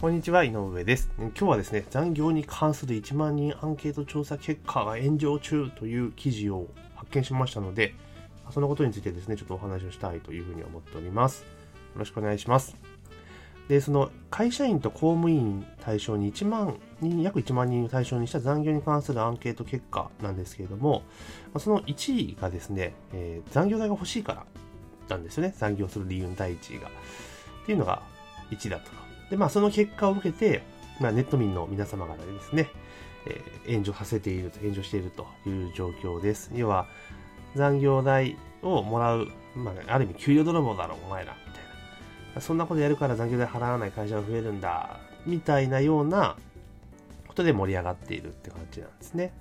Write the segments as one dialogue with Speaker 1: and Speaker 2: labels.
Speaker 1: こんにちは、井上です。今日はですね、残業に関する1万人アンケート調査結果が炎上中という記事を発見しましたので、そのことについてですね、ちょっとお話をしたいというふうに思っております。よろしくお願いします。で、その会社員と公務員対象に1万人、約1万人を対象にした残業に関するアンケート結果なんですけれども、その1位がですね、えー残業代が欲しいからなんですよね。残業する理由の第1位が。っていうのが1位だったと。で、まあその結果を受けて、まあネット民の皆様方でですね、えー炎上させていると、炎上しているという状況です。要は、残業代をもらう、まあ、ある意味給料泥棒だろ、お前ら、みたいな。そんなことやるから残業代払わない会社が増えるんだ、みたいなようなことで盛り上がっているって感じなんですね。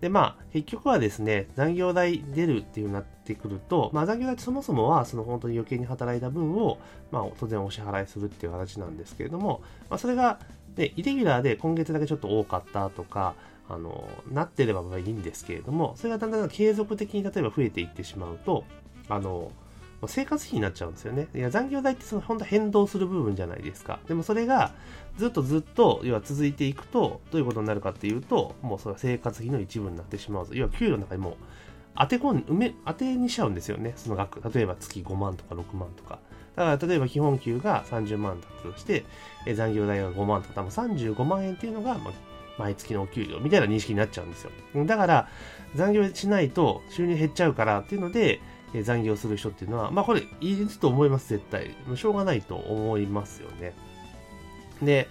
Speaker 1: で、まあ、結局はですね、残業代出るっていうなってくると、まあ、残業代ってそもそもは、その本当に余計に働いた分を、まあ、当然お支払いするっていう形なんですけれども、まあ、それが、ね、イレギュラーで今月だけちょっと多かったとか、あの、なってればいいんですけれども、それがだんだん継続的に例えば増えていってしまうと、あの、生活費になっちゃうんですよね。いや、残業代ってその本当変動する部分じゃないですか。でもそれがずっとずっと、要は続いていくと、どういうことになるかっていうと、もうそれは生活費の一部になってしまう。要は給料の中にも当て込ん、埋め、当てにしちゃうんですよね。その額。例えば月5万とか6万とか。だから例えば基本給が30万だったとして、え残業代が5万とか、多分35万円っていうのが、まあ毎月のお給料みたいな認識になっちゃうんですよ。だから、残業しないと収入減っちゃうからっていうので、え残業する人っていうのは、まあこれいると思います、絶対。もうしょうがないと思いますよね。で、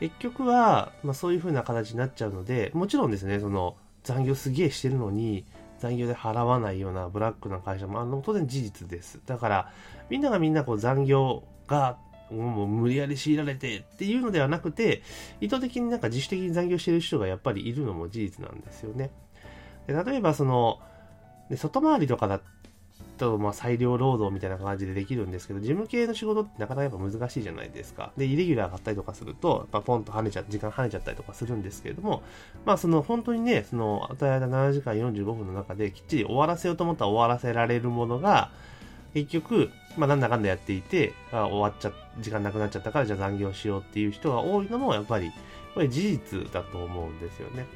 Speaker 1: 結局は、まあそういう風な形になっちゃうので、もちろんですね、その残業すげえしてるのに、残業で払わないようなブラックな会社もあの当然事実です。だから、みんながみんなこう残業がもう無理やり強いられてっていうのではなくて、意図的になんか自主的に残業してる人がやっぱりいるのも事実なんですよね。で例えばその、で外回りとかだと、まあ、裁量労働みたいな感じでできるんですけど、事務系の仕事ってなかなかやっぱ難しいじゃないですか。で、イレギュラーがあったりとかすると、やっぱポンと跳ねちゃ時間跳ねちゃったりとかするんですけれども、まあその本当にね、その与えられた7時間45分の中できっちり終わらせようと思ったら終わらせられるものが、結局、まあなんだかんだやっていて、あ終わっちゃ、時間なくなっちゃったからじゃあ残業しようっていう人が多いのもやっぱり、これ事実だと思うんですよね。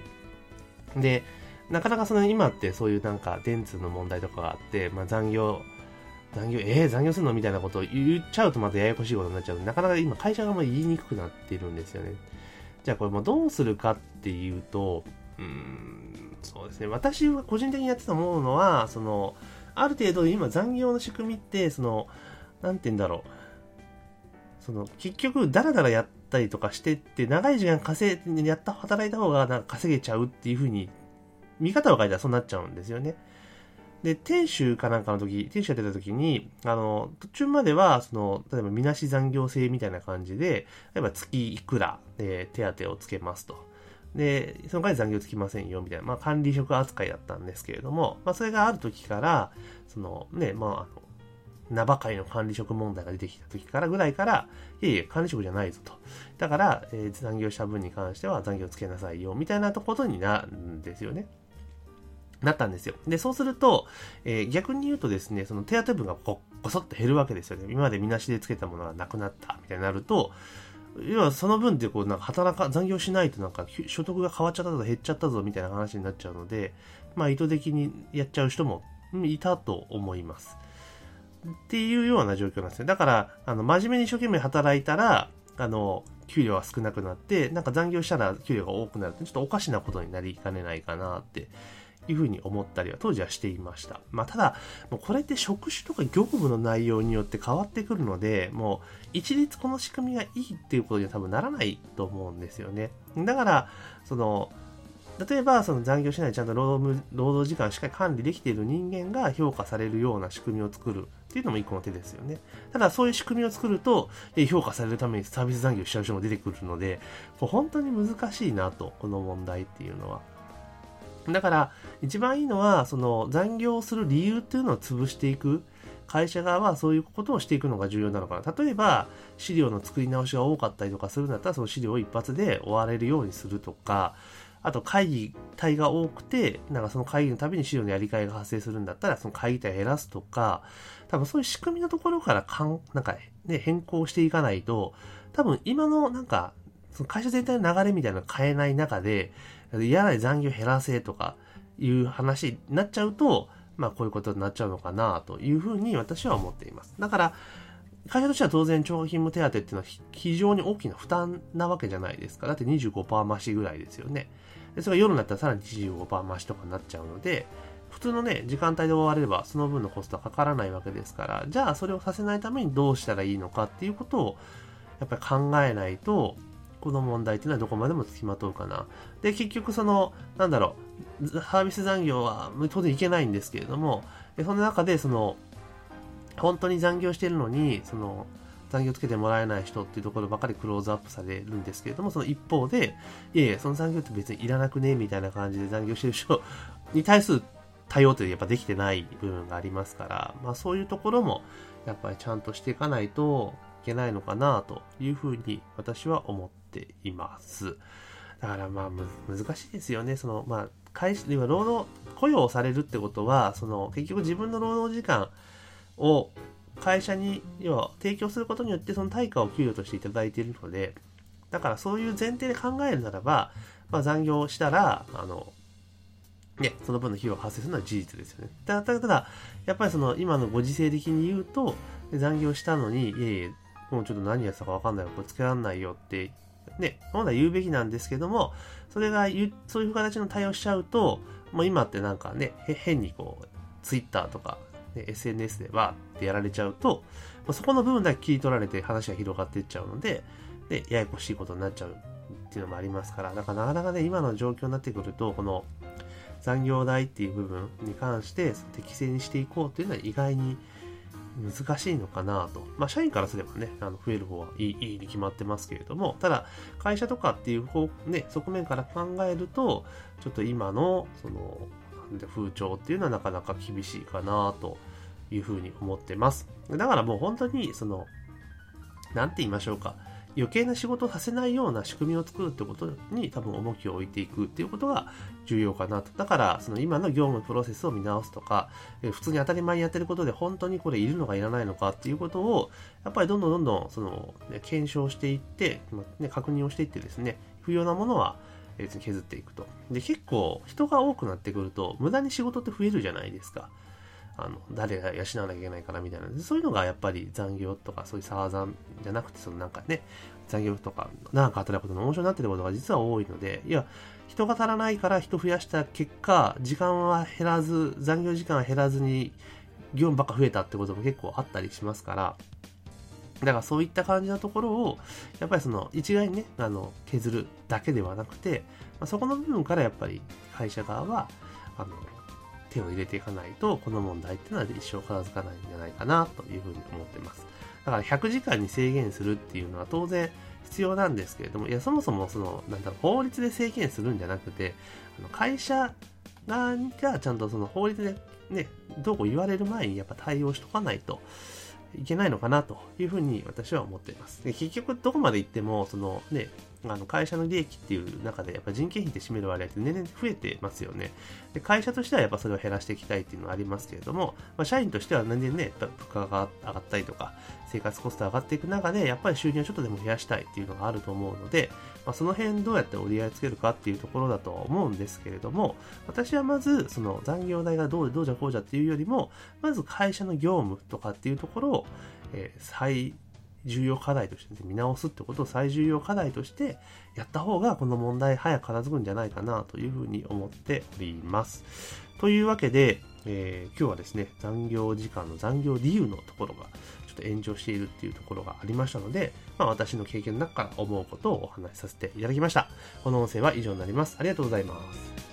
Speaker 1: で、なかなかその今ってそういうなんか電通の問題とかがあって、まあ残業、残業、えー、残業するのみたいなことを言っちゃうとまたややこしいことになっちゃうなかなか今会社がもう言いにくくなってるんですよね。じゃあこれもどうするかっていうと、うん、そうですね。私が個人的にやってた思うのは、その、ある程度今残業の仕組みって、その、なんて言うんだろう。その、結局、ダラダラやったりとかしてって、長い時間稼い、やった、働いた方がなんか稼げちゃうっていう風に、見方を変えたらそうなっちゃうんですよね。で、店主かなんかの時、店主やってた時に、あの、途中までは、その、例えば、みなし残業制みたいな感じで、例えば月いくらで手当をつけますと。で、その代わり残業つきませんよ、みたいな、まあ、管理職扱いだったんですけれども、まあ、それがある時から、その、ね、まあ、あの、名ばかりの管理職問題が出てきた時からぐらいから、いやいや、管理職じゃないぞと。だから、えー残業した分に関しては残業つけなさいよ、みたいなとことになるんですよね。なったんですよ。で、そうすると、えー逆に言うとですね、その手当分がここそっと減るわけですよね。今までみなしでつけたものがなくなった、みたいになると、要はその分ってこう、なんか働か、残業しないとなんか所得が変わっちゃったぞ、減っちゃったぞ、みたいな話になっちゃうので、まあ意図的にやっちゃう人もいたと思います。っていうような状況なんですね。だから、あの、真面目に一生懸命働いたら、あの、給料は少なくなって、なんか残業したら給料が多くなるって、ちょっとおかしなことになりかねないかなっていうふうに思ったりは当時はしていました。まあ、ただ、もうこれって職種とか業務の内容によって変わってくるので、もう一律この仕組みがいいっていうことには多分ならないと思うんですよね。だから、その、例えばその残業しないちゃんと労働労働時間しっかり管理できている人間が評価されるような仕組みを作るっていうのも一個の手ですよね。ただそういう仕組みを作ると評価されるためにサービス残業しちゃう人も出てくるので、これ本当に難しいなと、この問題っていうのは。だから一番いいのはその残業する理由っていうのを潰していく。会社側はそういうことをしていくのが重要なのかな。例えば、資料の作り直しが多かったりとかするんだったら、その資料を一発で終われるようにするとか、あと会議体が多くて、なんかその会議のたびに資料のやり替えが発生するんだったら、その会議体を減らすとか、多分そういう仕組みのところからかん、なんかね、変更していかないと、多分今のなんか、その会社全体の流れみたいなのを変えない中で、嫌な残業減らせとかいう話になっちゃうと、まあこういうことになっちゃうのかなというふうに私は思っています。だから、会社としては当然、超勤務手当っていうのは非常に大きな負担なわけじゃないですか。だって25%増しぐらいですよね。でそれが夜になったらさらに25%増しとかになっちゃうので、普通のね、時間帯で終わればその分のコストはかからないわけですから、じゃあそれをさせないためにどうしたらいいのかっていうことをやっぱり考えないと、この問題っていうのはどこまでも付きまとうかな。で、結局その、なんだろう、サービス残業は当然いけないんですけれども、その中でその、本当に残業してるのに、その、残業つけてもらえない人っていうところばかりクローズアップされるんですけれども、その一方で、いやいや、その残業って別にいらなくねみたいな感じで残業してる人 に対する対応ってやっぱできてない部分がありますから、まあそういうところもやっぱりちゃんとしていかないといけないのかなというふうに私は思ってています。だからまあ難しいですよね。そのまあ会社、今労働、雇用されるってことは、その結局自分の労働時間を会社に要は提供することによってその対価を給与としていただいているので、だからそういう前提で考えるならば、まあ、残業したら、あの、ね、その分の費用が発生するのは事実ですよね。ただ、ただ、やっぱりその今のご時世的に言うと、残業したのに、いえいえ、もうちょっと何やってたかわかんないよ、これつけらんないよって、ね、本来言うべきなんですけども、それがそういう形の対応しちゃうと、もう今ってなんかね、変にこう、ツイッターとかね、SNS でわーってやられちゃうと、まあ、そこの部分だけ切り取られて話が広がっていっちゃうので、で、ややこしいことになっちゃうっていうのもありますから、だからなかなかね、今の状況になってくると、この残業代っていう部分に関して適正にしていこうっていうのは意外に難しいのかなと。まあ、社員からすればね、あの増える方はいいいいに決まってますけれども、ただ、会社とかっていう方、ね、側面から考えると、ちょっと今の、その、風潮っていうのはなかなか厳しいかなというふうに思ってます。だからもう本当にその、なんて言いましょうか。余計な仕事をさせないような仕組みを作るってことに多分重きを置いていくっていうことが重要かなと。だから、その今の業務プロセスを見直すとか、え普通に当たり前にやってることで本当にこれいるのかいらないのかっていうことを、やっぱりどんどんどんどん、その、ね、検証していって、まね、確認をしていってですね、不要なものは別に削っていくと。で、結構人が多くなってくると、無駄に仕事って増えるじゃないですか。あの、誰が養わなきゃいけないからみたいな。そういうのがやっぱり残業とか、そういう沢残じゃなくて、そのなんかね、残業とか、長く働くことの面白になってることが実は多いので、いや、人が足らないから人増やした結果、時間は減らず、残業時間は減らずに、業務ばっか増えたってことも結構あったりしますから、だからそういった感じのところを、やっぱりその一概にね、あの、削るだけではなくて、まあ、そこの部分からやっぱり会社側は、あの、手を入れていかないと、この問題っていうのは一生片付かないんじゃないかなというふうに思ってます。だから100時間に制限するっていうのは当然必要なんですけれども、いや、そもそもその、なんだろう、法律で制限するんじゃなくて、あの会社側がちゃんとその法律でね、どうこう言われる前にやっぱ対応しとかないと、いけないのかなというふうに私は思っています。で結局どこまで行っても、そのね、あの会社の利益っていう中でやっぱ人件費って占める割合って年々増えてますよね。で会社としてはやっぱそれを減らしていきたいっていうのはありますけれども、まあ、社員としては年々ね、やっぱ物価が上がったりとか、生活コスト上がっていく中で、やっぱり収入をちょっとでも増やしたいっていうのがあると思うので、まあ、その辺どうやって折り合いつけるかっていうところだと思うんですけれども、私はまず、その残業代がどうどうじゃこうじゃっていうよりも、まず会社の業務とかっていうところを、えー、最重要課題として、見直すってことを最重要課題としてやった方がこの問題早く片付くんじゃないかなというふうに思っております。というわけで、えー、今日はですね、残業時間の残業理由のところがちょっと炎上しているっていうところがありましたので、まあ、私の経験の中から思うことをお話しさせていただきました。この音声は以上になります。ありがとうございます。